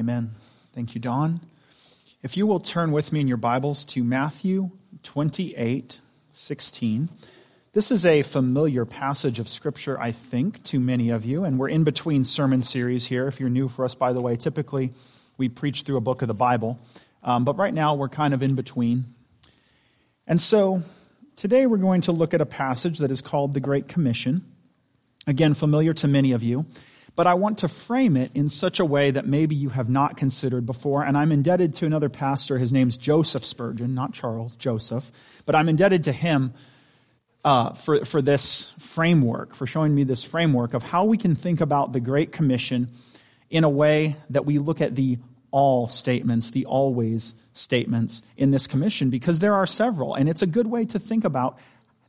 Amen. Thank you, Don. If you will turn with me in your Bibles to Matthew 28, 16. This is a familiar passage of Scripture, I think, to many of you, and we're in between sermon series here. If you're new for us, by the way, typically we preach through a book of the Bible, um, but right now we're kind of in between. And so today we're going to look at a passage that is called the Great Commission. Again, familiar to many of you but I want to frame it in such a way that maybe you have not considered before. And I'm indebted to another pastor. His name's Joseph Spurgeon, not Charles, Joseph. But I'm indebted to him uh, for, for this framework, for showing me this framework of how we can think about the Great Commission in a way that we look at the all statements, the always statements in this commission, because there are several. And it's a good way to think about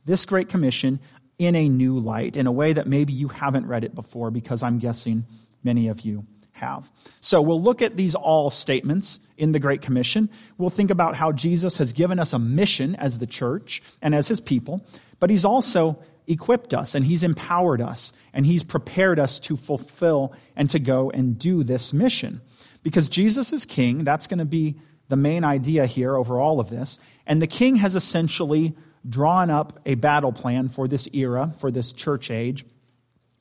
this Great Commission in a new light, in a way that maybe you haven't read it before, because I'm guessing many of you have. So we'll look at these all statements in the Great Commission. We'll think about how Jesus has given us a mission as the church and as his people, but he's also equipped us and he's empowered us and he's prepared us to fulfill and to go and do this mission. Because Jesus is king, that's going to be the main idea here over all of this. And the king has essentially drawn up a battle plan for this era, for this church age,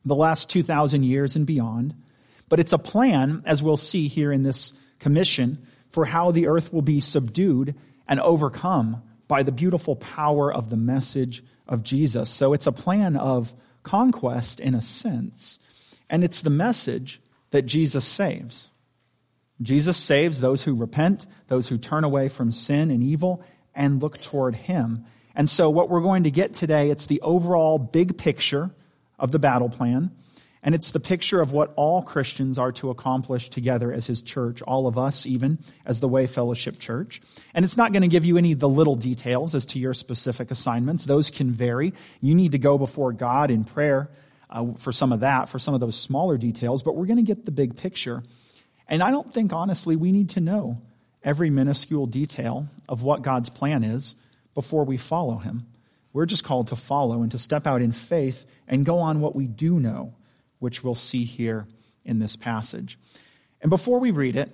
the last 2,000 years and beyond. But it's a plan, as we'll see here in this commission, for how the earth will be subdued and overcome by the beautiful power of the message of Jesus. So it's a plan of conquest in a sense. And it's the message that Jesus saves. Jesus saves those who repent, those who turn away from sin and evil and look toward Him. And so what we're going to get today, it's the overall big picture of the battle plan. And it's the picture of what all Christians are to accomplish together as his church, all of us even, as the Way Fellowship Church. And it's not going to give you any of the little details as to your specific assignments. Those can vary. You need to go before God in prayer uh, for some of that, for some of those smaller details, but we're going to get the big picture. And I don't think, honestly, we need to know every minuscule detail of what God's plan is before we follow him. We're just called to follow and to step out in faith and go on what we do know, which we'll see here in this passage. And before we read it,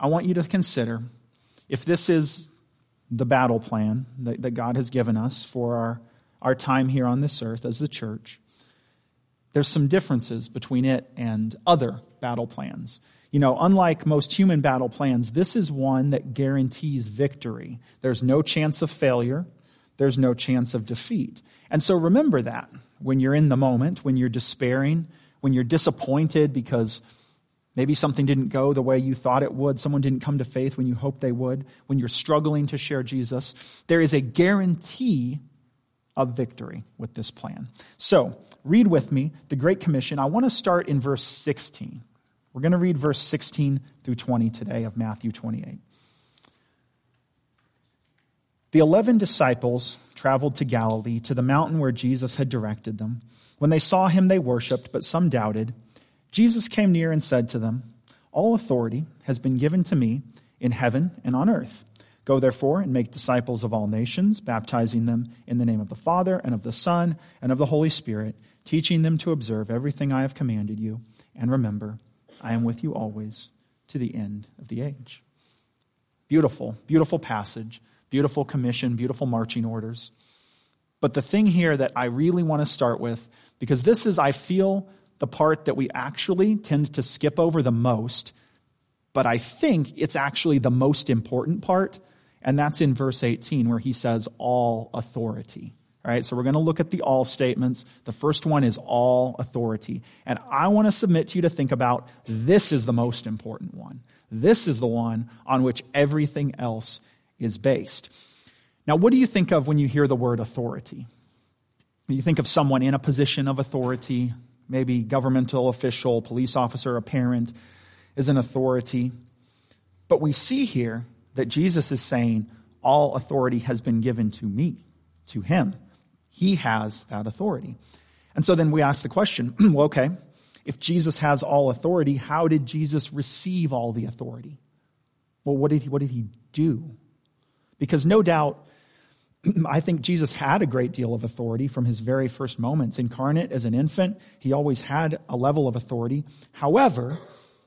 I want you to consider if this is the battle plan that, that God has given us for our, our time here on this earth as the church, there's some differences between it and other battle plans. You know, unlike most human battle plans, this is one that guarantees victory. There's no chance of failure. There's no chance of defeat. And so remember that when you're in the moment, when you're despairing, when you're disappointed because maybe something didn't go the way you thought it would, someone didn't come to faith when you hoped they would, when you're struggling to share Jesus, there is a guarantee of victory with this plan. So, read with me the Great Commission. I want to start in verse 16. We're going to read verse 16 through 20 today of Matthew 28. The eleven disciples traveled to Galilee, to the mountain where Jesus had directed them. When they saw him, they worshiped, but some doubted. Jesus came near and said to them, All authority has been given to me in heaven and on earth. Go therefore and make disciples of all nations, baptizing them in the name of the Father and of the Son and of the Holy Spirit, teaching them to observe everything I have commanded you. And remember, I am with you always to the end of the age. Beautiful, beautiful passage, beautiful commission, beautiful marching orders. But the thing here that I really want to start with, because this is, I feel, the part that we actually tend to skip over the most, but I think it's actually the most important part, and that's in verse 18 where he says, all authority. All right, so we're going to look at the all statements. The first one is all authority. And I want to submit to you to think about this is the most important one. This is the one on which everything else is based. Now, what do you think of when you hear the word authority? You think of someone in a position of authority, maybe governmental official, police officer, a parent is an authority. But we see here that Jesus is saying, all authority has been given to me, to him. He has that authority. And so then we ask the question, well, okay, if Jesus has all authority, how did Jesus receive all the authority? Well, what did he, what did he do? Because no doubt, I think Jesus had a great deal of authority from his very first moments. Incarnate as an infant, he always had a level of authority. However,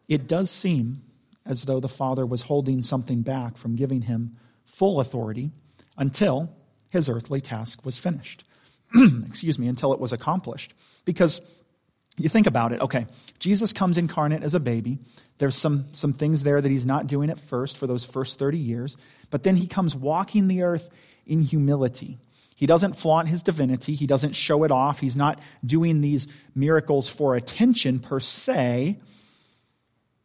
it does seem as though the Father was holding something back from giving him full authority until his earthly task was finished. Excuse me, until it was accomplished. Because you think about it, okay, Jesus comes incarnate as a baby. There's some, some things there that he's not doing at first for those first 30 years, but then he comes walking the earth in humility. He doesn't flaunt his divinity. He doesn't show it off. He's not doing these miracles for attention per se.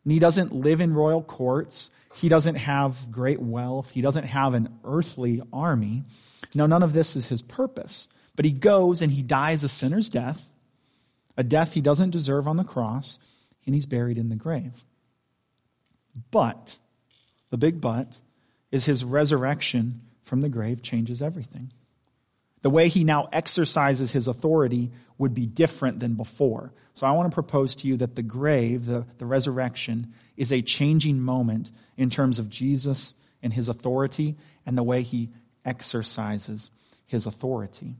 And he doesn't live in royal courts. He doesn't have great wealth. He doesn't have an earthly army. No, none of this is his purpose. But he goes and he dies a sinner's death, a death he doesn't deserve on the cross, and he's buried in the grave. But, the big but, is his resurrection from the grave changes everything. The way he now exercises his authority would be different than before. So I want to propose to you that the grave, the, the resurrection, is a changing moment in terms of Jesus and his authority and the way he exercises his authority.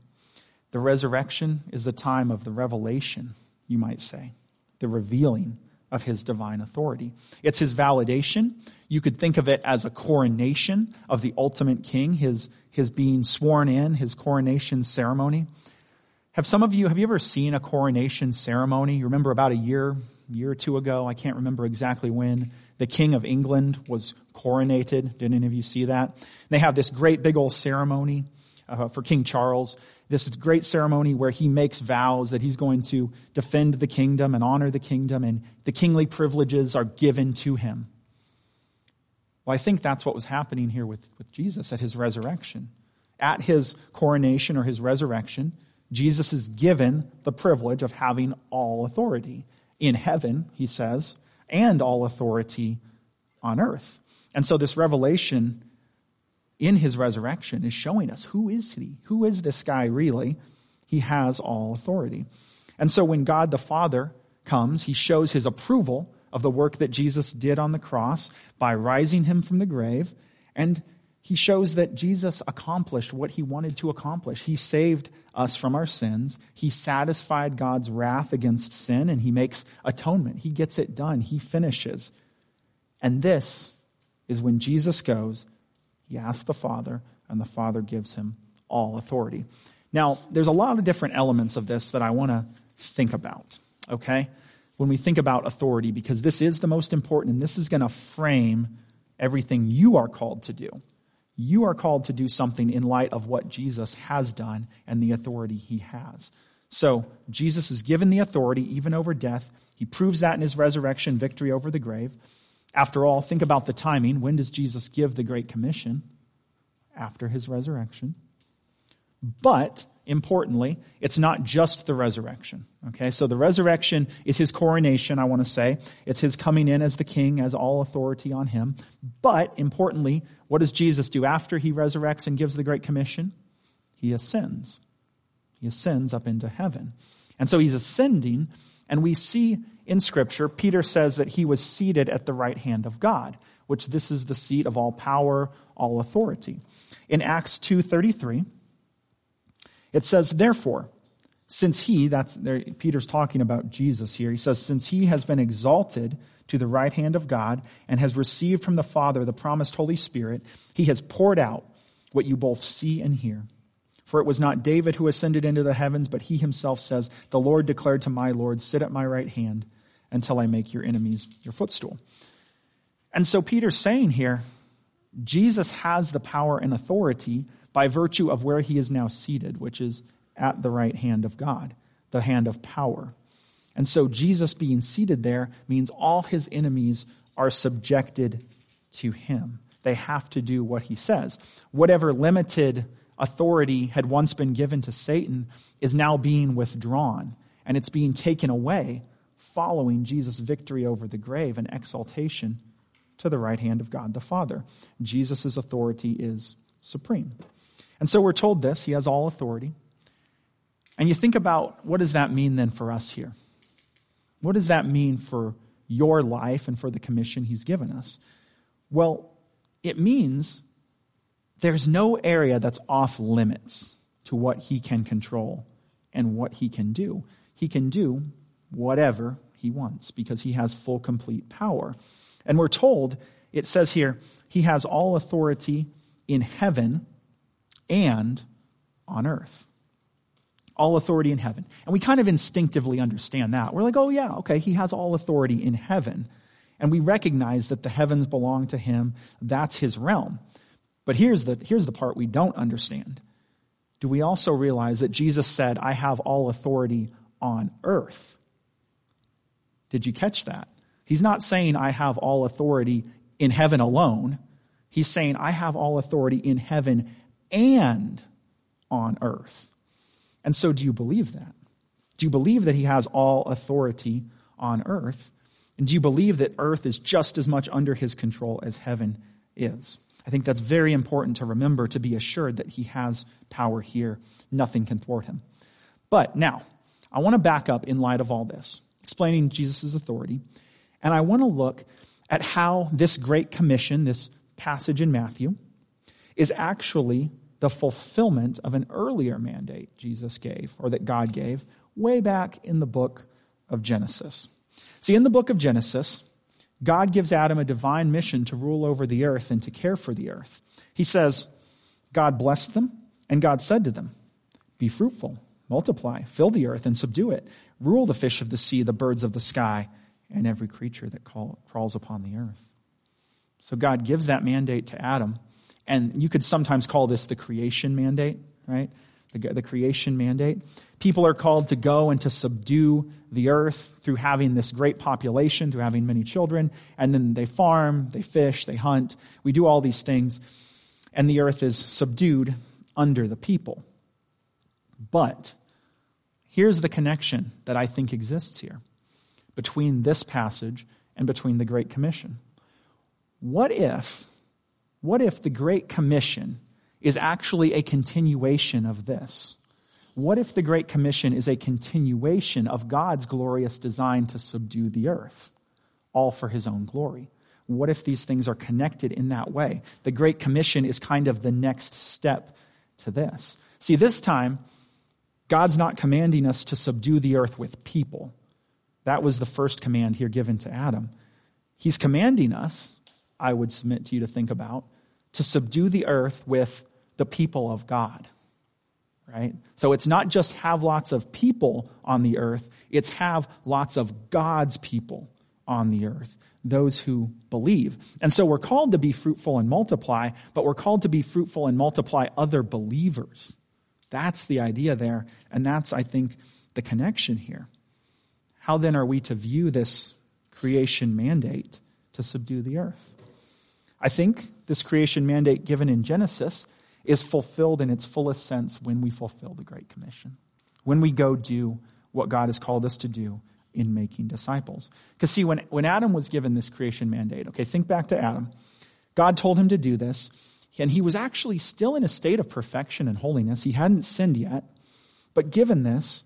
The resurrection is the time of the revelation, you might say, the revealing of his divine authority. It's his validation. You could think of it as a coronation of the ultimate king, his, his being sworn in, his coronation ceremony. Have some of you, have you ever seen a coronation ceremony? You remember about a year, year or two ago, I can't remember exactly when, the King of England was coronated. Did any of you see that? They have this great big old ceremony uh, for King Charles this great ceremony where he makes vows that he's going to defend the kingdom and honor the kingdom, and the kingly privileges are given to him. Well, I think that's what was happening here with, with Jesus at his resurrection. At his coronation or his resurrection, Jesus is given the privilege of having all authority in heaven, he says, and all authority on earth. And so this revelation in his resurrection is showing us who is he? Who is this guy really? He has all authority. And so when God the Father comes, he shows his approval of the work that Jesus did on the cross by rising him from the grave. And he shows that Jesus accomplished what he wanted to accomplish. He saved us from our sins. He satisfied God's wrath against sin and he makes atonement. He gets it done. He finishes. And this is when Jesus goes he asks the Father, and the Father gives him all authority. Now, there's a lot of different elements of this that I want to think about, okay? When we think about authority, because this is the most important, and this is going to frame everything you are called to do. You are called to do something in light of what Jesus has done and the authority he has. So, Jesus is given the authority even over death. He proves that in his resurrection victory over the grave. After all, think about the timing. When does Jesus give the Great Commission? After his resurrection. But, importantly, it's not just the resurrection. Okay, so the resurrection is his coronation, I want to say. It's his coming in as the king, as all authority on him. But, importantly, what does Jesus do after he resurrects and gives the Great Commission? He ascends. He ascends up into heaven. And so he's ascending, and we see in Scripture, Peter says that he was seated at the right hand of God, which this is the seat of all power, all authority. In Acts 2.33, it says, Therefore, since he, that's there, Peter's talking about Jesus here, he says, since he has been exalted to the right hand of God and has received from the Father the promised Holy Spirit, he has poured out what you both see and hear. For it was not David who ascended into the heavens, but he himself says, The Lord declared to my Lord, Sit at my right hand until I make your enemies your footstool. And so Peter's saying here, Jesus has the power and authority by virtue of where he is now seated, which is at the right hand of God, the hand of power. And so Jesus being seated there means all his enemies are subjected to him. They have to do what he says. Whatever limited authority had once been given to Satan is now being withdrawn and it's being taken away following Jesus' victory over the grave and exaltation to the right hand of God the Father. Jesus' authority is supreme. And so we're told this, he has all authority. And you think about what does that mean then for us here? What does that mean for your life and for the commission he's given us? Well, it means there's no area that's off limits to what he can control and what he can do. He can do whatever he wants because he has full, complete power. And we're told, it says here, he has all authority in heaven and on earth. All authority in heaven. And we kind of instinctively understand that. We're like, oh yeah, okay, he has all authority in heaven. And we recognize that the heavens belong to him. That's his realm. But here's the, here's the part we don't understand. Do we also realize that Jesus said, I have all authority on earth? Did you catch that? He's not saying, I have all authority in heaven alone. He's saying, I have all authority in heaven and on earth. And so, do you believe that? Do you believe that he has all authority on earth? And do you believe that earth is just as much under his control as heaven is? I think that's very important to remember to be assured that he has power here. Nothing can thwart him. But now, I want to back up in light of all this, explaining Jesus' authority, and I want to look at how this great commission, this passage in Matthew, is actually the fulfillment of an earlier mandate Jesus gave, or that God gave, way back in the book of Genesis. See, in the book of Genesis, God gives Adam a divine mission to rule over the earth and to care for the earth. He says, God blessed them, and God said to them, Be fruitful, multiply, fill the earth, and subdue it. Rule the fish of the sea, the birds of the sky, and every creature that crawls upon the earth. So God gives that mandate to Adam. And you could sometimes call this the creation mandate, right? The, the creation mandate. People are called to go and to subdue the earth through having this great population, through having many children. And then they farm, they fish, they hunt. We do all these things. And the earth is subdued under the people. But here's the connection that I think exists here between this passage and between the Great Commission. What if, what if the Great Commission is actually a continuation of this? What if the Great Commission is a continuation of God's glorious design to subdue the earth, all for his own glory? What if these things are connected in that way? The Great Commission is kind of the next step to this. See, this time, God's not commanding us to subdue the earth with people. That was the first command here given to Adam. He's commanding us, I would submit to you to think about, to subdue the earth with the people of God. Right? So it's not just have lots of people on the earth, it's have lots of God's people on the earth, those who believe. And so we're called to be fruitful and multiply, but we're called to be fruitful and multiply other believers. That's the idea there, and that's, I think, the connection here. How then are we to view this creation mandate to subdue the earth? I think this creation mandate given in Genesis is fulfilled in its fullest sense when we fulfill the Great Commission, when we go do what God has called us to do in making disciples. Because, see, when, when Adam was given this creation mandate, okay, think back to Adam. God told him to do this, and he was actually still in a state of perfection and holiness. He hadn't sinned yet. But given this,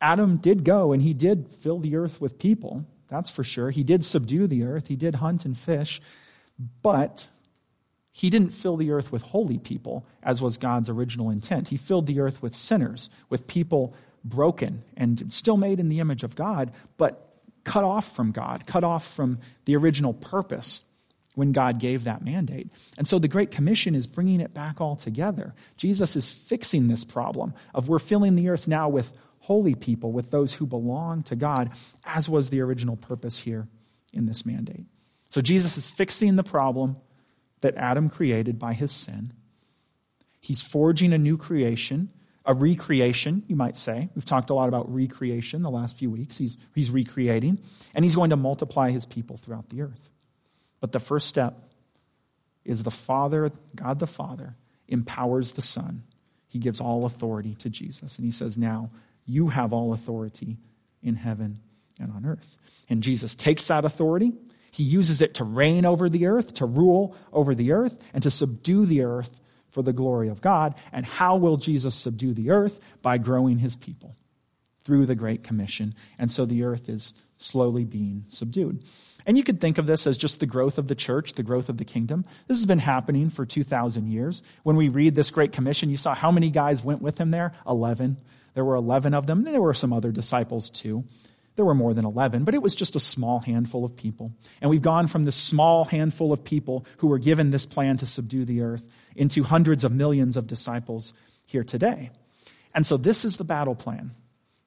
Adam did go and he did fill the earth with people. That's for sure. He did subdue the earth. He did hunt and fish. But he didn't fill the earth with holy people, as was God's original intent. He filled the earth with sinners, with people broken and still made in the image of God, but cut off from God, cut off from the original purpose when God gave that mandate. And so the Great Commission is bringing it back all together. Jesus is fixing this problem of we're filling the earth now with holy people, with those who belong to God, as was the original purpose here in this mandate. So Jesus is fixing the problem that Adam created by his sin. He's forging a new creation, a recreation, you might say. We've talked a lot about recreation the last few weeks. He's, he's recreating, and he's going to multiply his people throughout the earth. But the first step is the Father, God the Father, empowers the Son. He gives all authority to Jesus. And he says, Now you have all authority in heaven and on earth. And Jesus takes that authority. He uses it to reign over the earth, to rule over the earth, and to subdue the earth for the glory of God. And how will Jesus subdue the earth? By growing his people through the Great Commission. And so the earth is slowly being subdued. And you could think of this as just the growth of the church, the growth of the kingdom. This has been happening for 2,000 years. When we read this Great Commission, you saw how many guys went with him there? 11. There were 11 of them. And there were some other disciples too. There were more than 11, but it was just a small handful of people. And we've gone from this small handful of people who were given this plan to subdue the earth into hundreds of millions of disciples here today. And so this is the battle plan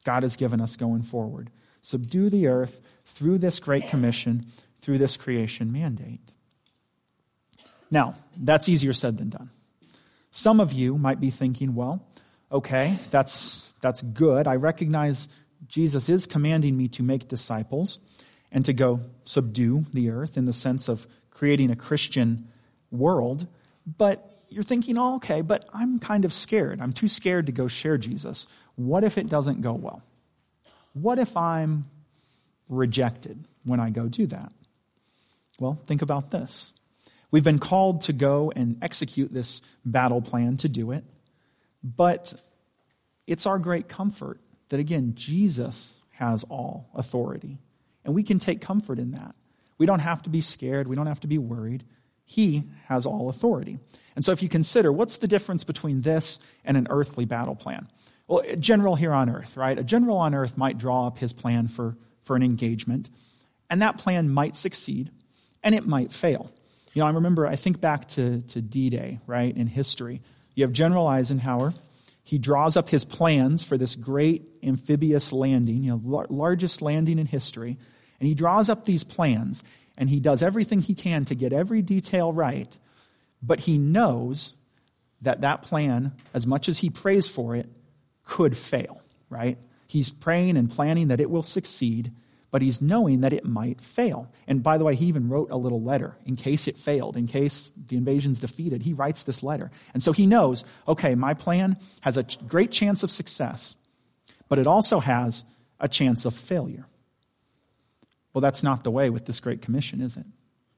God has given us going forward. Subdue the earth through this great commission, through this creation mandate. Now, that's easier said than done. Some of you might be thinking, well, okay, that's, that's good. I recognize Jesus is commanding me to make disciples and to go subdue the earth in the sense of creating a Christian world. But you're thinking, oh, okay, but I'm kind of scared. I'm too scared to go share Jesus. What if it doesn't go well? What if I'm rejected when I go do that? Well, think about this. We've been called to go and execute this battle plan to do it, but it's our great comfort that, again, Jesus has all authority. And we can take comfort in that. We don't have to be scared. We don't have to be worried. He has all authority. And so if you consider what's the difference between this and an earthly battle plan? Well, a general here on earth, right? A general on earth might draw up his plan for, for an engagement, and that plan might succeed and it might fail. You know, I remember, I think back to, to D Day, right, in history. You have General Eisenhower. He draws up his plans for this great amphibious landing, you know, largest landing in history. And he draws up these plans and he does everything he can to get every detail right. But he knows that that plan, as much as he prays for it, could fail, right? He's praying and planning that it will succeed, but he's knowing that it might fail. And by the way, he even wrote a little letter in case it failed, in case the invasion's defeated. He writes this letter. And so he knows, okay, my plan has a great chance of success, but it also has a chance of failure. Well, that's not the way with this Great Commission, is it?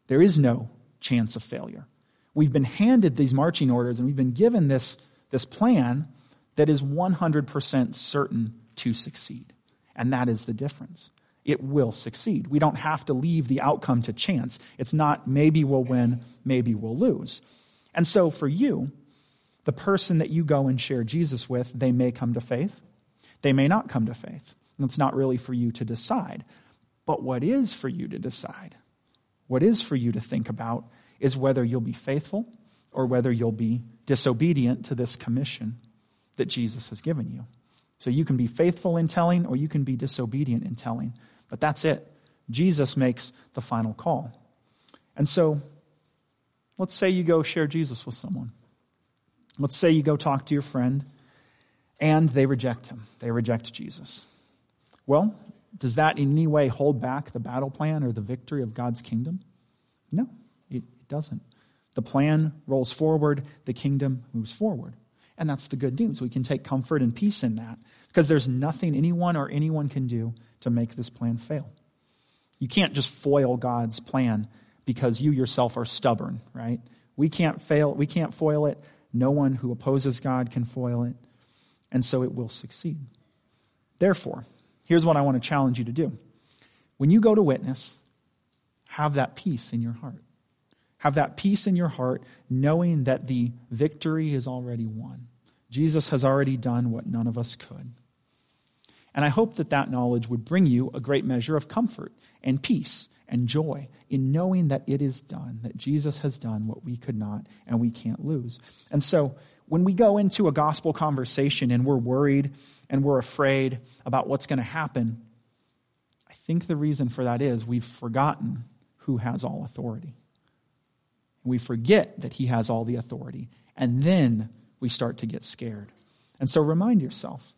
There is no chance of failure. We've been handed these marching orders and we've been given this, this plan that is 100% certain to succeed. And that is the difference. It will succeed. We don't have to leave the outcome to chance. It's not maybe we'll win, maybe we'll lose. And so for you, the person that you go and share Jesus with, they may come to faith. They may not come to faith. And it's not really for you to decide. But what is for you to decide, what is for you to think about, is whether you'll be faithful or whether you'll be disobedient to this commission that Jesus has given you. So you can be faithful in telling or you can be disobedient in telling. But that's it. Jesus makes the final call. And so let's say you go share Jesus with someone. Let's say you go talk to your friend and they reject him. They reject Jesus. Well, does that in any way hold back the battle plan or the victory of God's kingdom? No, it, doesn't. The plan rolls forward, the kingdom moves forward. And that's the good news. We can take comfort and peace in that because there's nothing anyone or anyone can do to make this plan fail. You can't just foil God's plan because you yourself are stubborn, right? We can't fail, we can't foil it. No one who opposes God can foil it. And so it will succeed. Therefore, here's what I want to challenge you to do. When you go to witness, have that peace in your heart. Have that peace in your heart, knowing that the victory is already won. Jesus has already done what none of us could. And I hope that that knowledge would bring you a great measure of comfort and peace and joy in knowing that it is done, that Jesus has done what we could not and we can't lose. And so when we go into a gospel conversation and we're worried and we're afraid about what's going to happen, I think the reason for that is we've forgotten who has all authority. We forget that he has all the authority. And then we start to get scared. And so remind yourself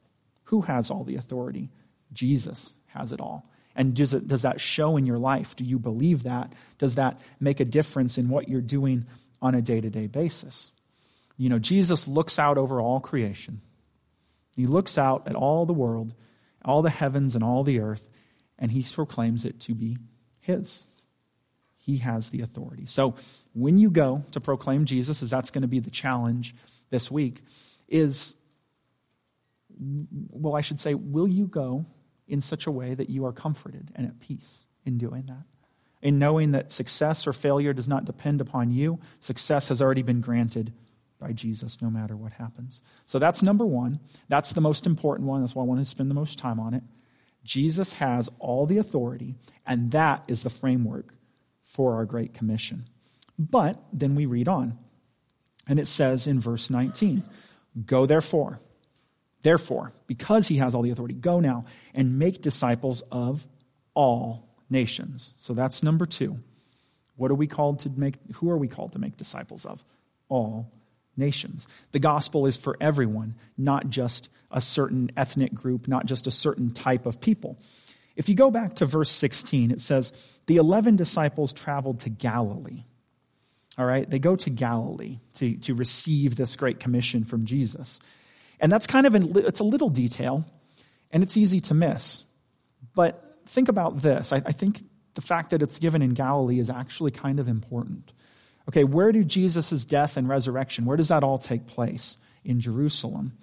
who has all the authority? Jesus has it all. And does, it, does that show in your life? Do you believe that? Does that make a difference in what you're doing on a day to day basis? You know, Jesus looks out over all creation. He looks out at all the world, all the heavens and all the earth, and he proclaims it to be his. He has the authority. So when you go to proclaim Jesus, as that's going to be the challenge this week, is, well, I should say, will you go in such a way that you are comforted and at peace in doing that? In knowing that success or failure does not depend upon you, success has already been granted by Jesus no matter what happens. So that's number one. That's the most important one. That's why I want to spend the most time on it. Jesus has all the authority, and that is the framework for our Great Commission. But then we read on, and it says in verse 19, Go therefore, therefore, because he has all the authority, go now and make disciples of all nations. So that's number two. What are we called to make? Who are we called to make disciples of? All nations. The gospel is for everyone, not just a certain ethnic group, not just a certain type of people. If you go back to verse 16, it says, The 11 disciples traveled to Galilee. All right, they go to Galilee to, to receive this great commission from Jesus. And that's kind of, it's a little detail, and it's easy to miss. But think about this. I, I think the fact that it's given in Galilee is actually kind of important. Okay, where do Jesus' death and resurrection, where does that all take place? In Jerusalem.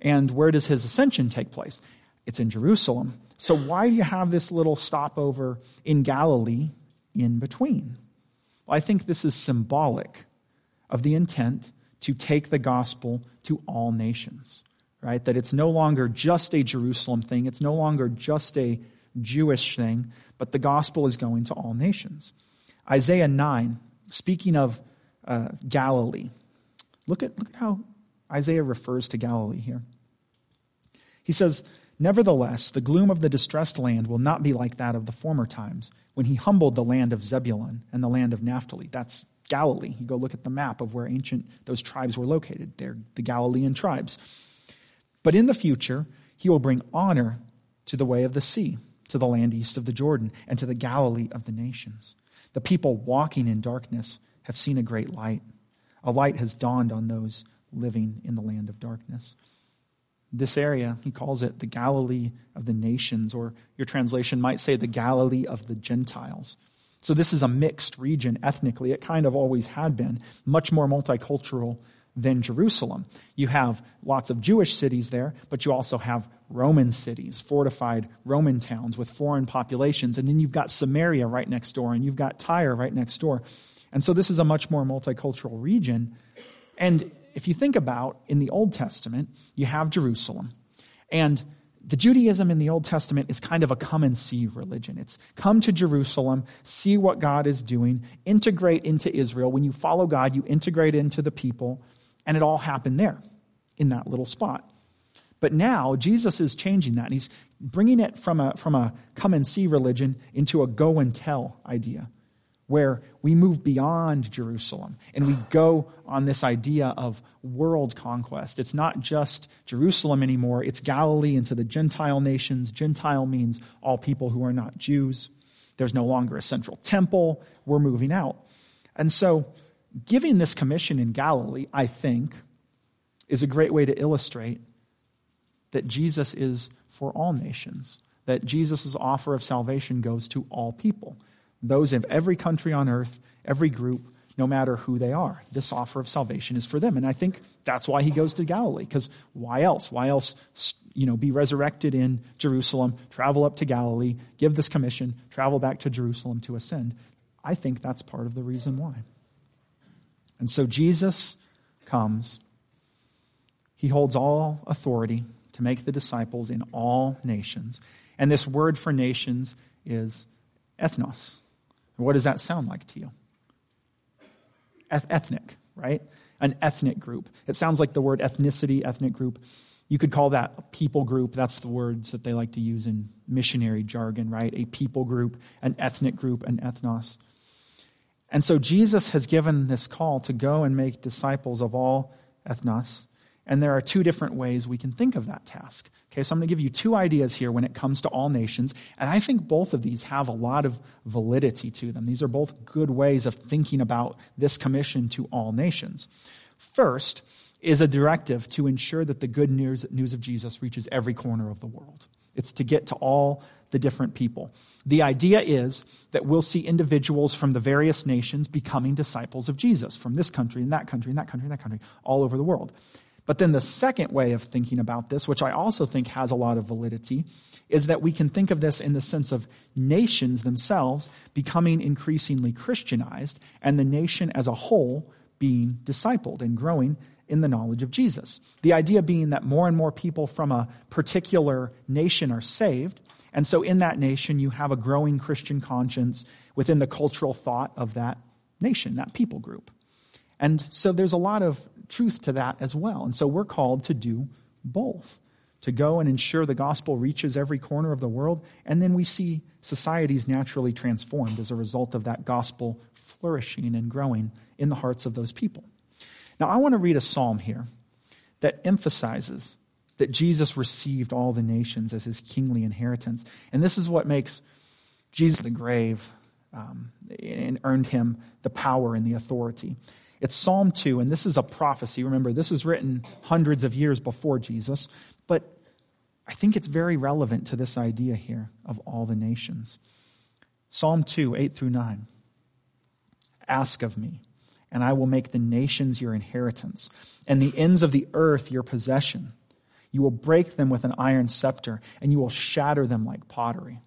And where does his ascension take place? It's in Jerusalem. So why do you have this little stopover in Galilee in between? Well, I think this is symbolic of the intent to take the gospel to all nations, right? That it's no longer just a Jerusalem thing. It's no longer just a Jewish thing, but the gospel is going to all nations. Isaiah 9, speaking of uh, Galilee, look at, look at how Isaiah refers to Galilee here. He says, Nevertheless, the gloom of the distressed land will not be like that of the former times, when he humbled the land of Zebulun and the land of Naphtali. That's Galilee. You go look at the map of where ancient those tribes were located. They're the Galilean tribes. But in the future, he will bring honor to the way of the sea, to the land east of the Jordan, and to the Galilee of the nations. The people walking in darkness have seen a great light. A light has dawned on those living in the land of darkness. This area, he calls it the Galilee of the nations, or your translation might say the Galilee of the Gentiles. So this is a mixed region ethnically. It kind of always had been, much more multicultural than Jerusalem. You have lots of Jewish cities there, but you also have Roman cities, fortified Roman towns with foreign populations. And then you've got Samaria right next door, and you've got Tyre right next door. And so this is a much more multicultural region. And if you think about in the Old Testament, you have Jerusalem. And the Judaism in the Old Testament is kind of a come and see religion. It's come to Jerusalem, see what God is doing, integrate into Israel. When you follow God, you integrate into the people, and it all happened there in that little spot. But now Jesus is changing that. And he's bringing it from a, from a come and see religion into a go and tell idea where we move beyond Jerusalem and we go on this idea of world conquest. It's not just Jerusalem anymore, it's Galilee into the Gentile nations. Gentile means all people who are not Jews. There's no longer a central temple. We're moving out. And so, giving this commission in Galilee, I think, is a great way to illustrate that Jesus is for all nations, that Jesus' offer of salvation goes to all people those of every country on earth, every group, no matter who they are. This offer of salvation is for them. And I think that's why he goes to Galilee, because why else? Why else, you know, be resurrected in Jerusalem, travel up to Galilee, give this commission, travel back to Jerusalem to ascend? I think that's part of the reason why. And so Jesus comes. He holds all authority to make the disciples in all nations. And this word for nations is ethnos. What does that sound like to you? ethnic, right? An ethnic group. It sounds like the word ethnicity, ethnic group. You could call that a people group. That's the words that they like to use in missionary jargon, right? A people group, an ethnic group, an ethnos. And so Jesus has given this call to go and make disciples of all ethnos. And there are two different ways we can think of that task. Okay, so I'm going to give you two ideas here when it comes to all nations, and I think both of these have a lot of validity to them. These are both good ways of thinking about this commission to all nations. First is a directive to ensure that the good news, news of Jesus reaches every corner of the world. It's to get to all the different people. The idea is that we'll see individuals from the various nations becoming disciples of Jesus from this country and that country and that country and that country all over the world. But then the second way of thinking about this, which I also think has a lot of validity, is that we can think of this in the sense of nations themselves becoming increasingly Christianized and the nation as a whole being discipled and growing in the knowledge of Jesus. The idea being that more and more people from a particular nation are saved, And so in that nation, you have a growing Christian conscience within the cultural thought of that nation, that people group. And so there's a lot of truth to that as well. And so we're called to do both to go and ensure the gospel reaches every corner of the world. And then we see societies naturally transformed as a result of that gospel flourishing and growing in the hearts of those people. Now, I want to read a psalm here that emphasizes that Jesus received all the nations as his kingly inheritance. And this is what makes Jesus the grave um, and earned him the power and the authority. It's Psalm 2, and this is a prophecy. Remember, this is written hundreds of years before Jesus, but I think it's very relevant to this idea here of all the nations. Psalm 2, 8 through 9. Ask of me, and I will make the nations your inheritance, and the ends of the earth your possession. You will break them with an iron scepter, and you will shatter them like pottery.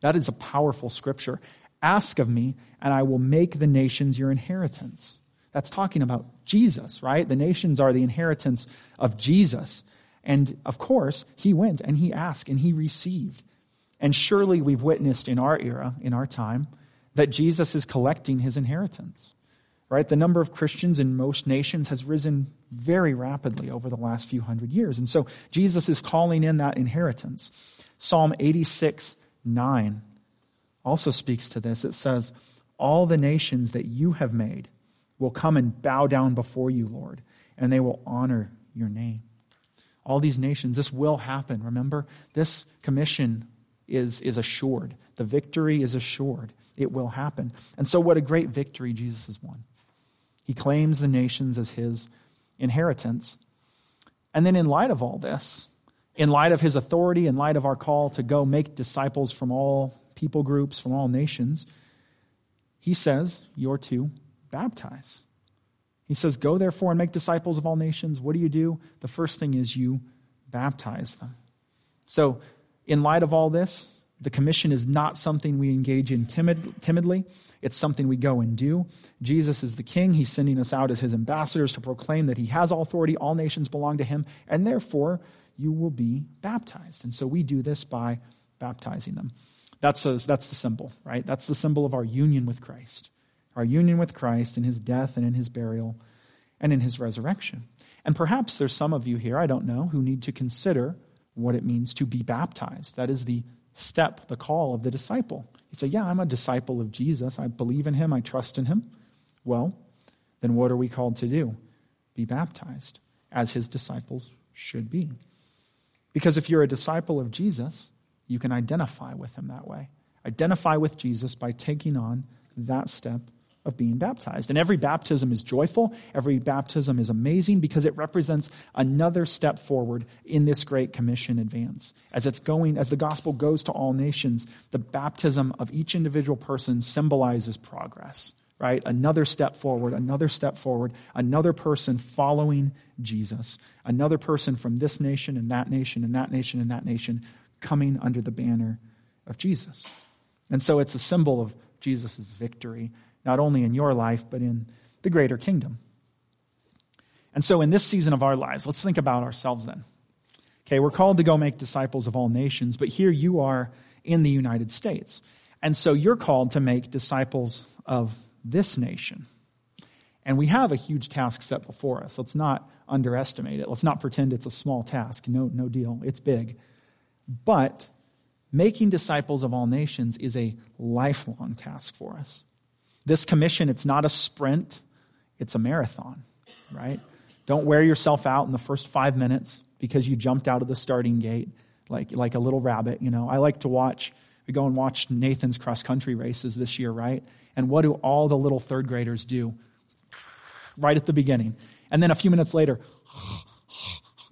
That is a powerful scripture. Ask of me, and I will make the nations your inheritance. That's talking about Jesus, right? The nations are the inheritance of Jesus. And of course, he went and he asked and he received. And surely we've witnessed in our era, in our time, that Jesus is collecting his inheritance. Right? The number of Christians in most nations has risen very rapidly over the last few hundred years. And so Jesus is calling in that inheritance. Psalm 86, 9 also speaks to this. It says, All the nations that you have made will come and bow down before you, Lord, and they will honor your name. All these nations, this will happen. Remember, this commission is, is assured. The victory is assured. It will happen. And so, what a great victory Jesus has won. He claims the nations as his inheritance. And then, in light of all this, in light of his authority, in light of our call to go make disciples from all people groups, from all nations, he says, You're to baptize. He says, Go therefore and make disciples of all nations. What do you do? The first thing is you baptize them. So, in light of all this, the commission is not something we engage in timid, timidly. It's something we go and do. Jesus is the king. He's sending us out as his ambassadors to proclaim that he has authority. All nations belong to him. And therefore, you will be baptized. And so we do this by baptizing them. That's, a, that's the symbol, right? That's the symbol of our union with Christ our union with Christ in his death and in his burial and in his resurrection. And perhaps there's some of you here, I don't know, who need to consider what it means to be baptized. That is the step, the call of the disciple. You say, Yeah, I'm a disciple of Jesus. I believe in him. I trust in him. Well, then what are we called to do? Be baptized, as his disciples should be. Because if you're a disciple of Jesus, you can identify with him that way. Identify with Jesus by taking on that step of being baptized. And every baptism is joyful. Every baptism is amazing because it represents another step forward in this great commission advance. As it's going, as the gospel goes to all nations, the baptism of each individual person symbolizes progress, right? Another step forward, another step forward, another person following Jesus, another person from this nation and that nation and that nation and that nation coming under the banner of Jesus. And so it's a symbol of Jesus' victory not only in your life, but in the greater kingdom. And so, in this season of our lives, let's think about ourselves then. Okay, we're called to go make disciples of all nations, but here you are in the United States. And so you're called to make disciples of this nation. And we have a huge task set before us. Let's not underestimate it. Let's not pretend it's a small task. No, no deal. It's big. But making disciples of all nations is a lifelong task for us. This commission, it's not a sprint, it's a marathon, right? Don't wear yourself out in the first five minutes because you jumped out of the starting gate like, like a little rabbit. You know, I like to watch, we go and watch Nathan's cross country races this year, right? And what do all the little third graders do? Right at the beginning. And then a few minutes later,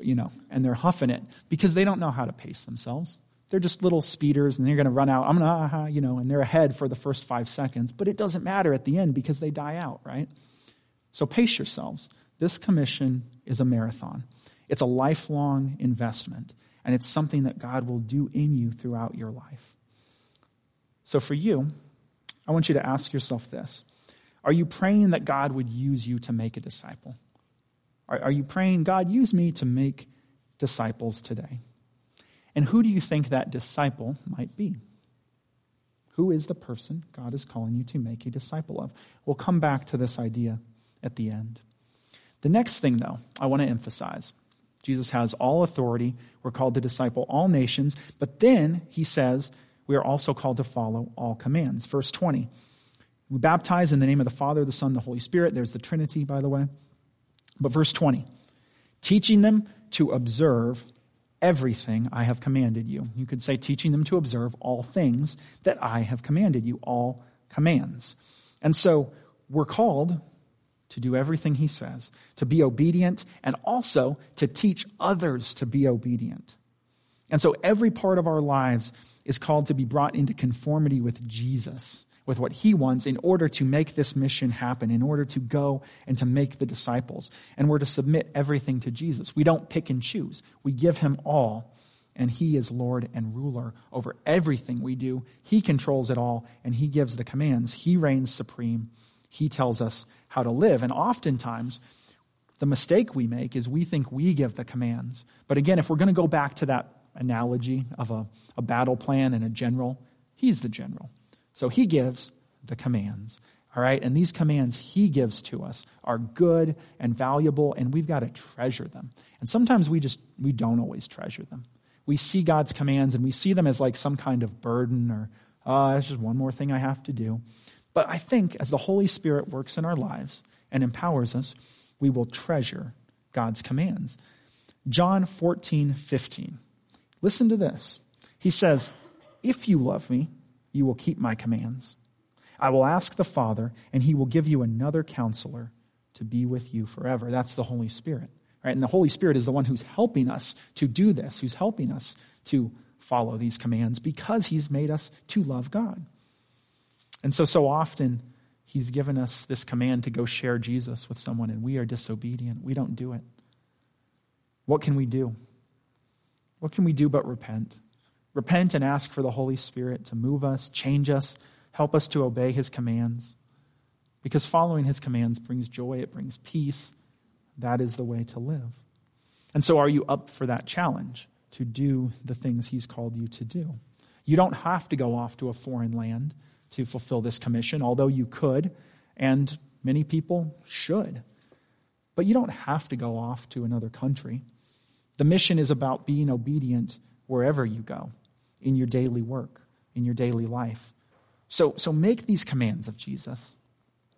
you know, and they're huffing it because they don't know how to pace themselves. They're just little speeders and they're going to run out. I'm going to, you know, and they're ahead for the first five seconds, but it doesn't matter at the end because they die out, right? So pace yourselves. This commission is a marathon. It's a lifelong investment, and it's something that God will do in you throughout your life. So for you, I want you to ask yourself this Are you praying that God would use you to make a disciple? Are, are you praying, God, use me to make disciples today? And who do you think that disciple might be? Who is the person God is calling you to make a disciple of? We'll come back to this idea at the end. The next thing, though, I want to emphasize Jesus has all authority. We're called to disciple all nations. But then he says we are also called to follow all commands. Verse 20. We baptize in the name of the Father, the Son, the Holy Spirit. There's the Trinity, by the way. But verse 20. Teaching them to observe everything I have commanded you. You could say teaching them to observe all things that I have commanded you, all commands. And so we're called to do everything he says, to be obedient, and also to teach others to be obedient. And so every part of our lives is called to be brought into conformity with Jesus with what he wants in order to make this mission happen, in order to go and to make the disciples. And we're to submit everything to Jesus. We don't pick and choose. We give him all, and he is Lord and ruler over everything we do. He controls it all, and he gives the commands. He reigns supreme. He tells us how to live. And oftentimes, the mistake we make is we think we give the commands. But again, if we're going to go back to that analogy of a, a battle plan and a general, he's the general. So he gives the commands. All right? And these commands he gives to us are good and valuable, and we've got to treasure them. And sometimes we just, we don't always treasure them. We see God's commands and we see them as like some kind of burden or, ah, oh, it's just one more thing I have to do. But I think as the Holy Spirit works in our lives and empowers us, we will treasure God's commands. John 14, 15. Listen to this. He says, If you love me, you will keep my commands. I will ask the Father, and he will give you another counselor to be with you forever. That's the Holy Spirit. Right? And the Holy Spirit is the one who's helping us to do this, who's helping us to follow these commands because he's made us to love God. And so, so often, he's given us this command to go share Jesus with someone, and we are disobedient. We don't do it. What can we do? What can we do but repent? Repent and ask for the Holy Spirit to move us, change us, help us to obey his commands. Because following his commands brings joy, it brings peace. That is the way to live. And so, are you up for that challenge to do the things he's called you to do? You don't have to go off to a foreign land to fulfill this commission, although you could, and many people should. But you don't have to go off to another country. The mission is about being obedient wherever you go in your daily work, in your daily life. So, so make these commands of Jesus.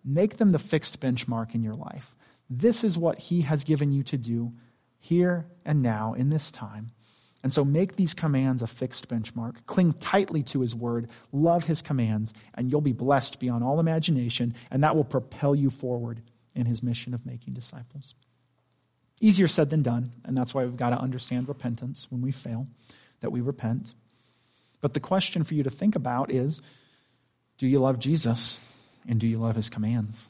Make them the fixed benchmark in your life. This is what he has given you to do here and now in this time. And so make these commands a fixed benchmark. Cling tightly to his word, love his commands, and you'll be blessed beyond all imagination, and that will propel you forward in his mission of making disciples. Easier said than done, and that's why we've got to understand repentance when we fail, that we repent. But the question for you to think about is do you love Jesus and do you love his commands?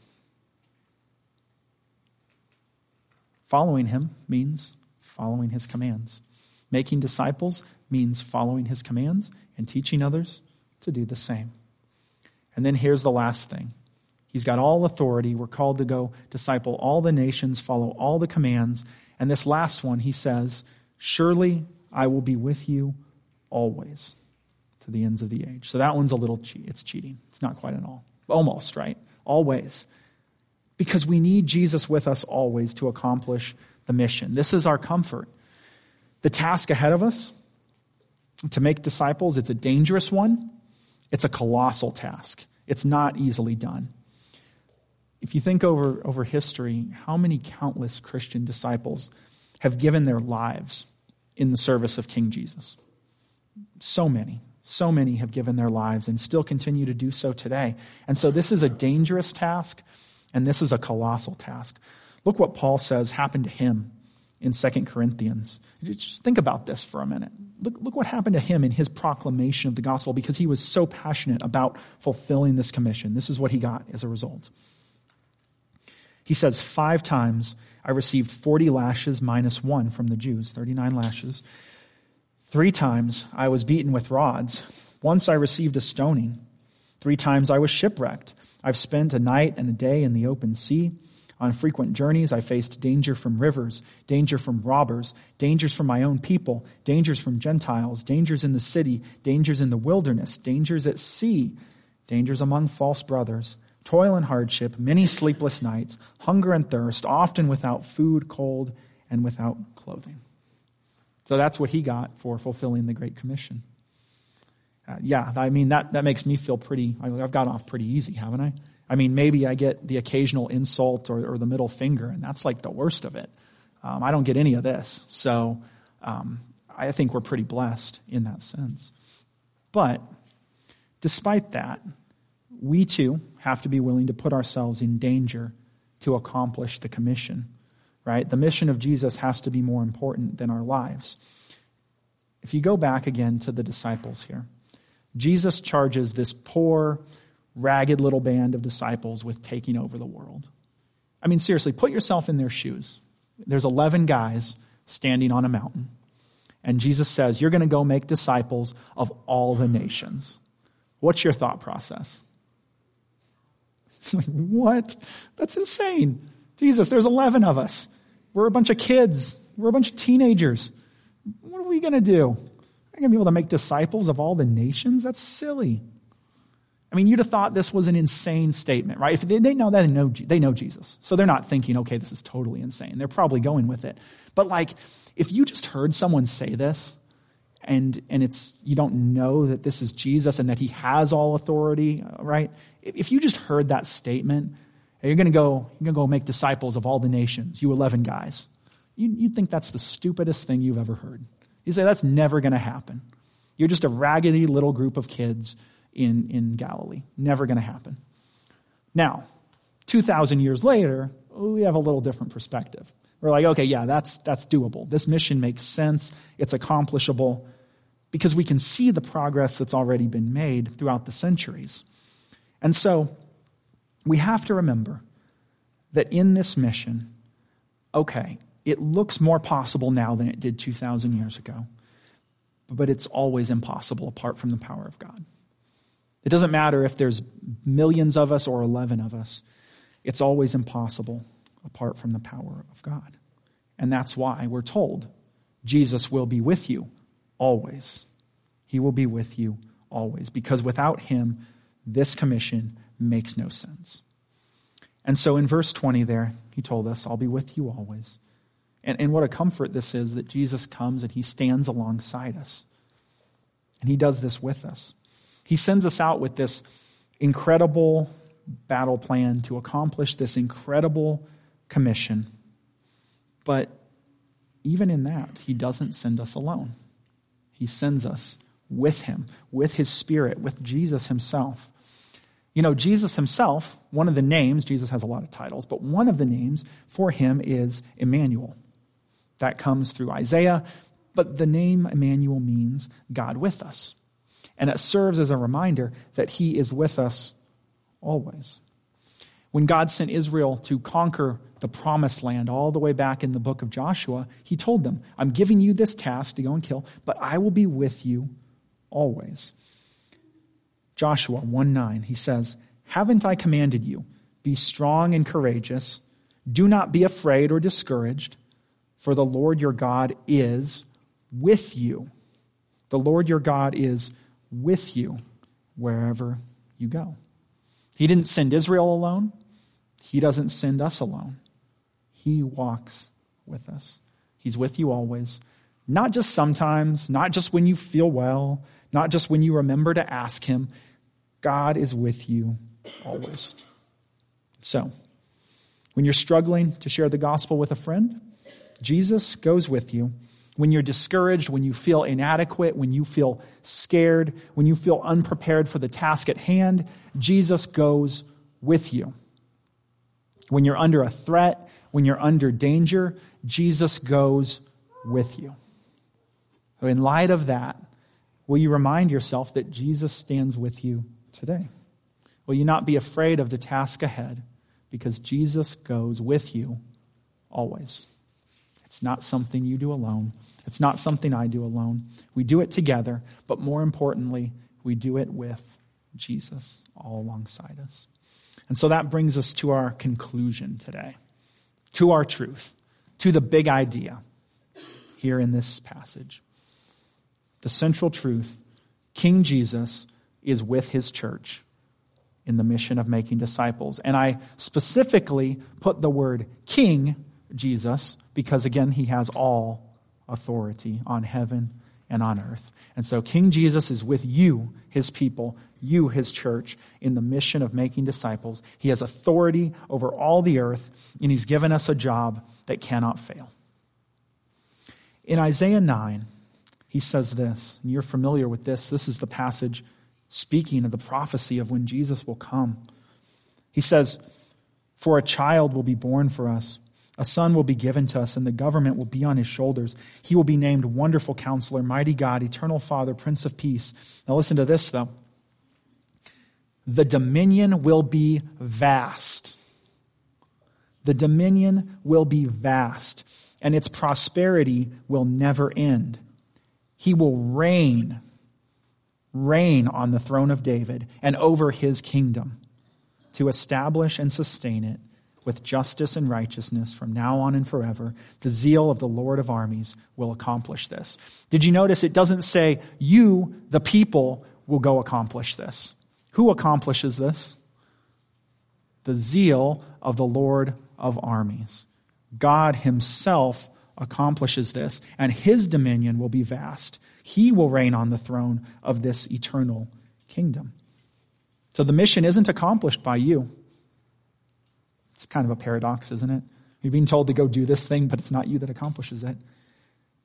Following him means following his commands. Making disciples means following his commands and teaching others to do the same. And then here's the last thing He's got all authority. We're called to go disciple all the nations, follow all the commands. And this last one, he says, Surely I will be with you always to the ends of the age. So that one's a little cheat. It's cheating. It's not quite at all. Almost, right? Always. Because we need Jesus with us always to accomplish the mission. This is our comfort. The task ahead of us to make disciples, it's a dangerous one. It's a colossal task. It's not easily done. If you think over, over history, how many countless Christian disciples have given their lives in the service of King Jesus? So many. So many have given their lives and still continue to do so today. And so this is a dangerous task and this is a colossal task. Look what Paul says happened to him in 2 Corinthians. Just think about this for a minute. Look, look what happened to him in his proclamation of the gospel because he was so passionate about fulfilling this commission. This is what he got as a result. He says, Five times I received 40 lashes minus one from the Jews, 39 lashes. Three times I was beaten with rods. Once I received a stoning. Three times I was shipwrecked. I've spent a night and a day in the open sea. On frequent journeys, I faced danger from rivers, danger from robbers, dangers from my own people, dangers from Gentiles, dangers in the city, dangers in the wilderness, dangers at sea, dangers among false brothers, toil and hardship, many sleepless nights, hunger and thirst, often without food, cold, and without clothing. So that's what he got for fulfilling the Great Commission. Uh, yeah, I mean, that, that makes me feel pretty, I've got off pretty easy, haven't I? I mean, maybe I get the occasional insult or, or the middle finger, and that's like the worst of it. Um, I don't get any of this. So um, I think we're pretty blessed in that sense. But despite that, we too have to be willing to put ourselves in danger to accomplish the commission, right? The mission of Jesus has to be more important than our lives. If you go back again to the disciples here, Jesus charges this poor, ragged little band of disciples with taking over the world. I mean, seriously, put yourself in their shoes. There's 11 guys standing on a mountain, and Jesus says, You're going to go make disciples of all the nations. What's your thought process? Like, what? That's insane. Jesus, there's 11 of us. We're a bunch of kids. We're a bunch of teenagers. What are we going to do? Are we going to be able to make disciples of all the nations? That's silly. I mean, you'd have thought this was an insane statement, right? If they, they know that, they know, they know Jesus. So they're not thinking, okay, this is totally insane. They're probably going with it. But like, if you just heard someone say this, and, and it's, you don't know that this is Jesus and that he has all authority, uh, right? If you just heard that statement, you're going to go, you're going to go make disciples of all the nations, you 11 guys. You, you'd think that's the stupidest thing you've ever heard. You say that's never going to happen. You're just a raggedy little group of kids in, in Galilee. Never going to happen. Now, 2,000 years later, we have a little different perspective. We're like, okay, yeah, that's, that's doable. This mission makes sense. It's accomplishable because we can see the progress that's already been made throughout the centuries. And so we have to remember that in this mission, okay, it looks more possible now than it did 2,000 years ago, but it's always impossible apart from the power of God. It doesn't matter if there's millions of us or 11 of us, it's always impossible apart from the power of God. And that's why we're told Jesus will be with you always. He will be with you always, because without him, this commission makes no sense. And so in verse 20 there, he told us, I'll be with you always. And, and what a comfort this is that Jesus comes and he stands alongside us. And he does this with us. He sends us out with this incredible battle plan to accomplish this incredible commission. But even in that, he doesn't send us alone. He sends us with him, with his spirit, with Jesus himself. You know, Jesus himself, one of the names, Jesus has a lot of titles, but one of the names for him is Emmanuel. That comes through Isaiah, but the name Emmanuel means God with us. And it serves as a reminder that he is with us always. When God sent Israel to conquer the promised land all the way back in the book of Joshua, he told them, I'm giving you this task to go and kill, but I will be with you always. Joshua 1 9, he says, Haven't I commanded you? Be strong and courageous. Do not be afraid or discouraged, for the Lord your God is with you. The Lord your God is with you wherever you go. He didn't send Israel alone. He doesn't send us alone. He walks with us. He's with you always. Not just sometimes, not just when you feel well, not just when you remember to ask Him. God is with you always. So, when you're struggling to share the gospel with a friend, Jesus goes with you. When you're discouraged, when you feel inadequate, when you feel scared, when you feel unprepared for the task at hand, Jesus goes with you. When you're under a threat, when you're under danger, Jesus goes with you. In light of that, will you remind yourself that Jesus stands with you today? Will you not be afraid of the task ahead because Jesus goes with you always? It's not something you do alone. It's not something I do alone. We do it together, but more importantly, we do it with Jesus all alongside us. And so that brings us to our conclusion today. to our truth, to the big idea here in this passage. The central truth King Jesus is with his church in the mission of making disciples. And I specifically put the word King Jesus because, again, he has all authority on heaven and on earth. And so King Jesus is with you, his people, you, his church, in the mission of making disciples. He has authority over all the earth, and he's given us a job that cannot fail. In Isaiah 9, he says this, and you're familiar with this. This is the passage speaking of the prophecy of when Jesus will come. He says, For a child will be born for us, a son will be given to us, and the government will be on his shoulders. He will be named Wonderful Counselor, Mighty God, Eternal Father, Prince of Peace. Now listen to this, though. The dominion will be vast. The dominion will be vast, and its prosperity will never end. He will reign reign on the throne of David and over his kingdom to establish and sustain it with justice and righteousness from now on and forever. The zeal of the Lord of armies will accomplish this. Did you notice it doesn't say you, the people, will go accomplish this? Who accomplishes this? The zeal of the Lord of armies. God himself accomplishes this, and his dominion will be vast he will reign on the throne of this eternal kingdom. So the mission isn't accomplished by you. It's kind of a paradox, isn't it? You're being told to go do this thing, but it's not you that accomplishes it.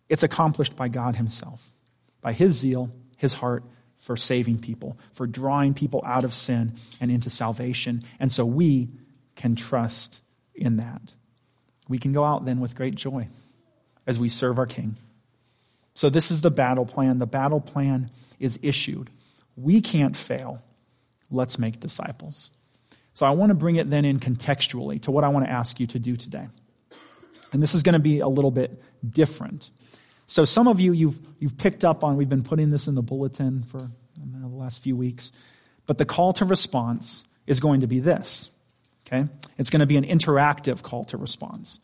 It's accomplished by God Himself, by His zeal, His heart for saving people, for drawing people out of sin and into salvation. And so we can trust in that. We can go out then with great joy as we serve our King. So this is the battle plan. The battle plan is issued. We can't fail. Let's make disciples. So I want to bring it then in contextually to what I want to ask you to do today. And this is going to be a little bit different. So some of you, you've, you've picked up on, we've been putting this in the bulletin for the last few weeks, but the call to response is going to be this. Okay? It's going to be an interactive call to response.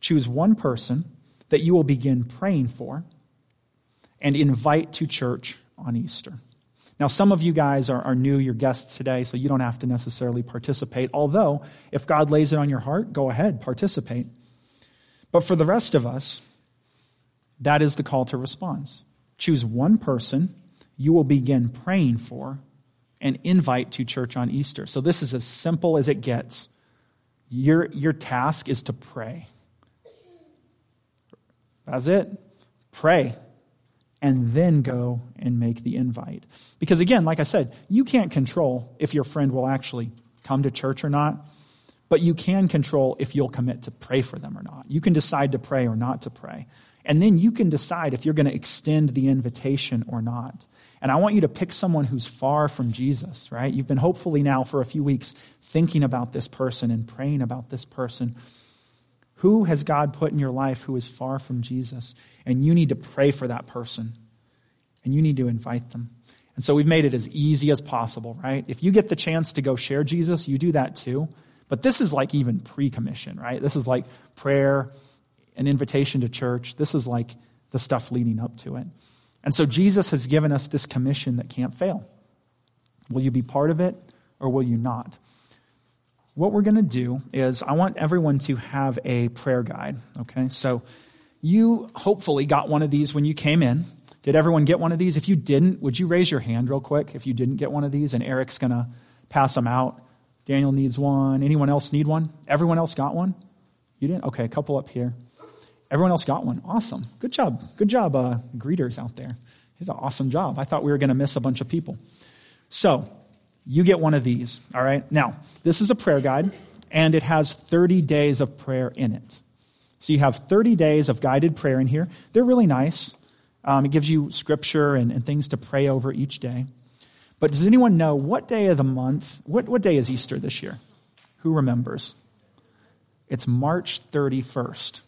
Choose one person that you will begin praying for and invite to church on Easter. Now, some of you guys are, are new, you're guests today, so you don't have to necessarily participate. Although, if God lays it on your heart, go ahead, participate. But for the rest of us, that is the call to response. Choose one person you will begin praying for and invite to church on Easter. So this is as simple as it gets. Your, your task is to pray. That's it. Pray. And then go and make the invite. Because again, like I said, you can't control if your friend will actually come to church or not, but you can control if you'll commit to pray for them or not. You can decide to pray or not to pray. And then you can decide if you're going to extend the invitation or not. And I want you to pick someone who's far from Jesus, right? You've been hopefully now for a few weeks thinking about this person and praying about this person. Who has God put in your life who is far from Jesus? And you need to pray for that person. And you need to invite them. And so we've made it as easy as possible, right? If you get the chance to go share Jesus, you do that too. But this is like even pre commission, right? This is like prayer, an invitation to church. This is like the stuff leading up to it. And so Jesus has given us this commission that can't fail. Will you be part of it or will you not? What we're going to do is I want everyone to have a prayer guide. Okay. So you hopefully got one of these when you came in. Did everyone get one of these? If you didn't, would you raise your hand real quick if you didn't get one of these? And Eric's going to pass them out. Daniel needs one. Anyone else need one? Everyone else got one? You didn't? Okay, a couple up here. Everyone else got one. Awesome. Good job. Good job, uh, greeters out there. You did an awesome job. I thought we were going to miss a bunch of people. So, you get one of these, all right? Now, this is a prayer guide, and it has 30 days of prayer in it. So you have 30 days of guided prayer in here. They're really nice. Um, it gives you scripture and, and things to pray over each day. But does anyone know what day of the month, what, what day is Easter this year? Who remembers? It's March 31st.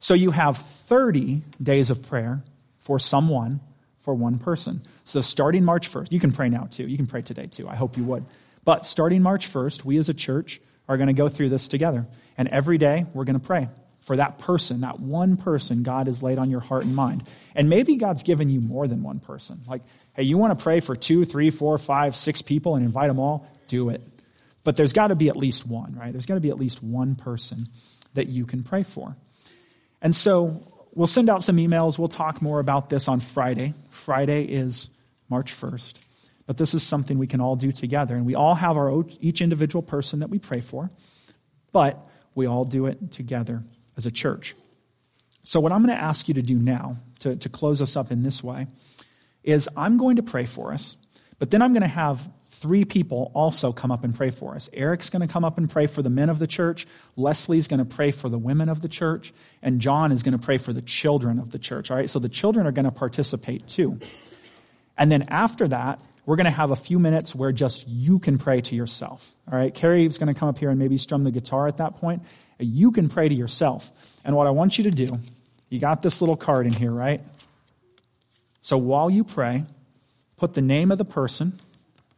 So you have 30 days of prayer for someone for one person. So starting March 1st, you can pray now too. You can pray today too. I hope you would. But starting March 1st, we as a church are going to go through this together. And every day we're going to pray for that person, that one person God has laid on your heart and mind. And maybe God's given you more than one person. Like, hey, you want to pray for two, three, four, five, six people and invite them all? Do it. But there's got to be at least one, right? There's got to be at least one person that you can pray for. And so we'll send out some emails. We'll talk more about this on Friday. Friday is March 1st. But this is something we can all do together. And we all have our each individual person that we pray for, but we all do it together as a church. So, what I'm going to ask you to do now, to, to close us up in this way, is I'm going to pray for us, but then I'm going to have three people also come up and pray for us. Eric's going to come up and pray for the men of the church. Leslie's going to pray for the women of the church. And John is going to pray for the children of the church. All right, so the children are going to participate too. And then after that, we're going to have a few minutes where just you can pray to yourself. All right, Carrie's going to come up here and maybe strum the guitar at that point. You can pray to yourself. And what I want you to do, you got this little card in here, right? So while you pray, put the name of the person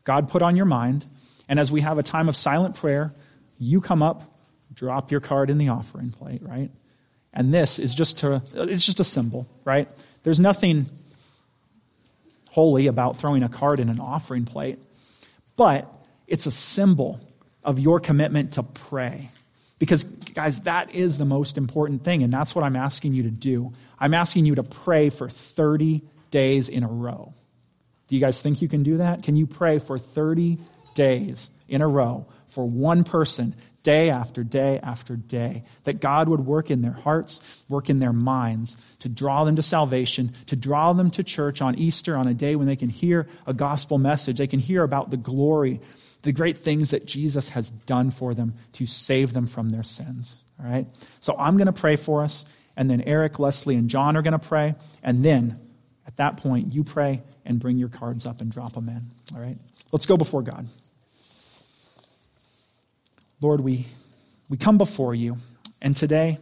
God put on your mind, and as we have a time of silent prayer, you come up, drop your card in the offering plate, right? And this is just to, it's just a symbol, right? There's nothing holy about throwing a card in an offering plate, but it's a symbol of your commitment to pray. Because, guys, that is the most important thing, and that's what I'm asking you to do. I'm asking you to pray for 30 days in a row. Do you guys think you can do that? Can you pray for 30 days in a row for one person, day after day after day, that God would work in their hearts, work in their minds to draw them to salvation, to draw them to church on Easter, on a day when they can hear a gospel message, they can hear about the glory the great things that Jesus has done for them to save them from their sins. All right? So I'm going to pray for us, and then Eric, Leslie, and John are going to pray, and then at that point, you pray and bring your cards up and drop them in. All right? Let's go before God. Lord, we, we come before you, and today,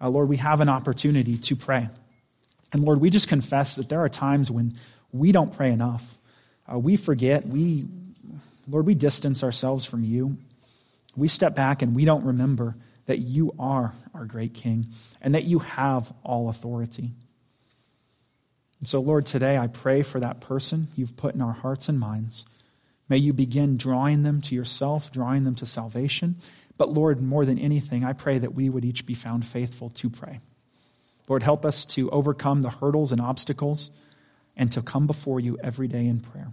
uh, Lord, we have an opportunity to pray. And Lord, we just confess that there are times when we don't pray enough. Uh, we forget, we, Lord, we distance ourselves from you. We step back and we don't remember that you are our great King and that you have all authority. And so, Lord, today I pray for that person you've put in our hearts and minds. May you begin drawing them to yourself, drawing them to salvation. But, Lord, more than anything, I pray that we would each be found faithful to pray. Lord, help us to overcome the hurdles and obstacles and to come before you every day in prayer.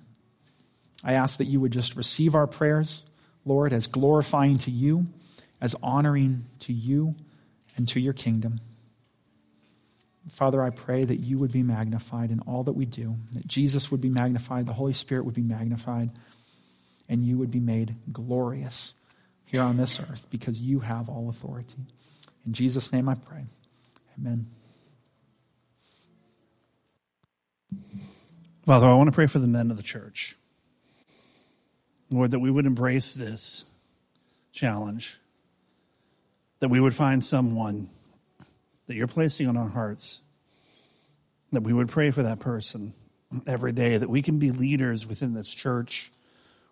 I ask that you would just receive our prayers, Lord, as glorifying to you, as honoring to you and to your kingdom. Father, I pray that you would be magnified in all that we do, that Jesus would be magnified, the Holy Spirit would be magnified, and you would be made glorious here on this earth because you have all authority. In Jesus' name I pray. Amen. Father, I want to pray for the men of the church. Lord, that we would embrace this challenge, that we would find someone that you're placing on our hearts, that we would pray for that person every day, that we can be leaders within this church,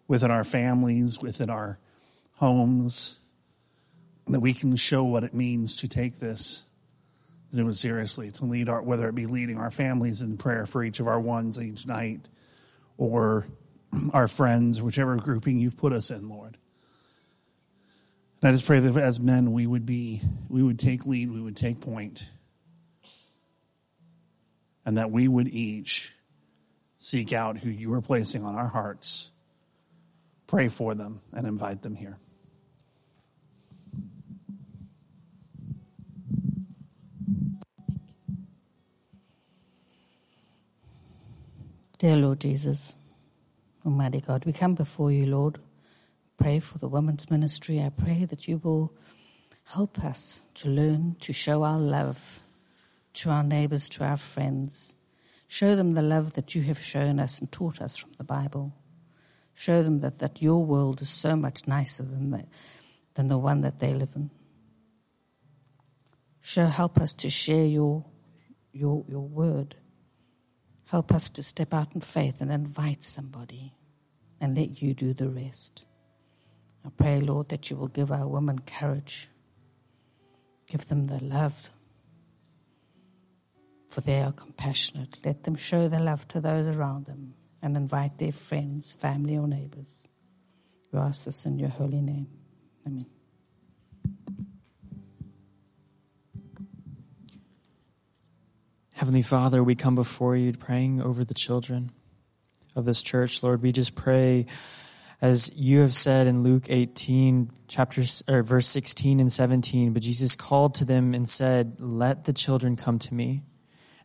within our families, within our homes, that we can show what it means to take this, to do it seriously, to lead our, whether it be leading our families in prayer for each of our ones each night, or our friends, whichever grouping you've put us in, Lord. And I just pray that as men, we would be, we would take lead, we would take point, and that we would each seek out who you are placing on our hearts, pray for them, and invite them here. Dear Lord Jesus, Almighty God, we come before you, Lord. Pray for the women's ministry. I pray that you will help us to learn to show our love to our neighbors, to our friends. Show them the love that you have shown us and taught us from the Bible. Show them that, that your world is so much nicer than the, than the one that they live in. Show, help us to share your, your, your word. Help us to step out in faith and invite somebody and let you do the rest. I pray, Lord, that you will give our women courage. Give them the love, for they are compassionate. Let them show the love to those around them and invite their friends, family, or neighbors. We ask this in your holy name. Amen. Heavenly Father, we come before you praying over the children of this church. Lord, we just pray as you have said in Luke 18, chapters or verse 16 and 17, but Jesus called to them and said, "Let the children come to me,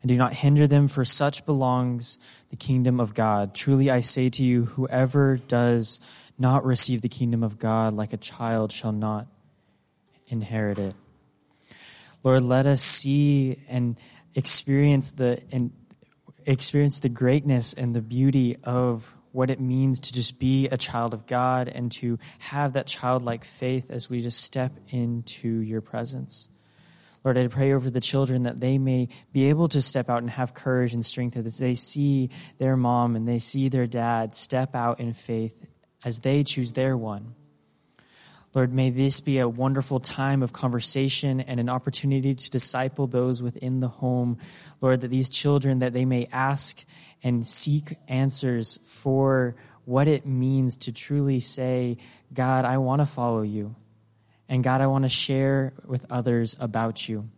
and do not hinder them, for such belongs the kingdom of God. Truly I say to you, whoever does not receive the kingdom of God like a child shall not inherit it." Lord, let us see and experience the and experience the greatness and the beauty of what it means to just be a child of God and to have that childlike faith as we just step into your presence. Lord, I pray over the children that they may be able to step out and have courage and strength as they see their mom and they see their dad step out in faith as they choose their one. Lord, may this be a wonderful time of conversation and an opportunity to disciple those within the home. Lord, that these children, that they may ask and seek answers for what it means to truly say, God, I want to follow you. And God, I want to share with others about you.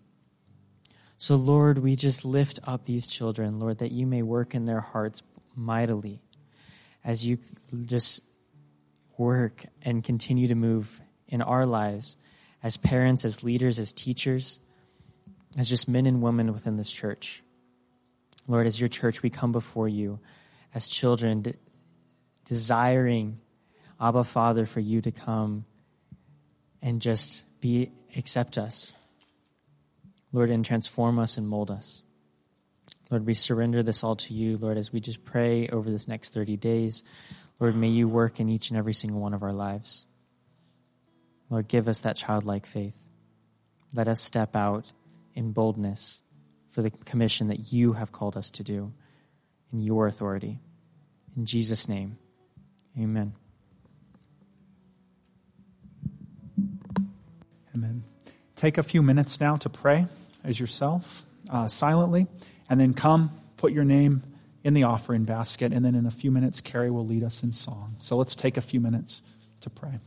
So, Lord, we just lift up these children, Lord, that you may work in their hearts mightily as you just work and continue to move in our lives as parents, as leaders, as teachers, as just men and women within this church. Lord, as your church, we come before you as children, de- desiring, Abba Father, for you to come and just be, accept us. Lord, and transform us and mold us. Lord, we surrender this all to you, Lord, as we just pray over this next 30 days. Lord, may you work in each and every single one of our lives. Lord, give us that childlike faith. Let us step out in boldness for the commission that you have called us to do in your authority. In Jesus' name, amen. Amen. Take a few minutes now to pray as yourself, uh, silently, and then come, put your name in the offering basket, and then in a few minutes, Carrie will lead us in song. So let's take a few minutes to pray.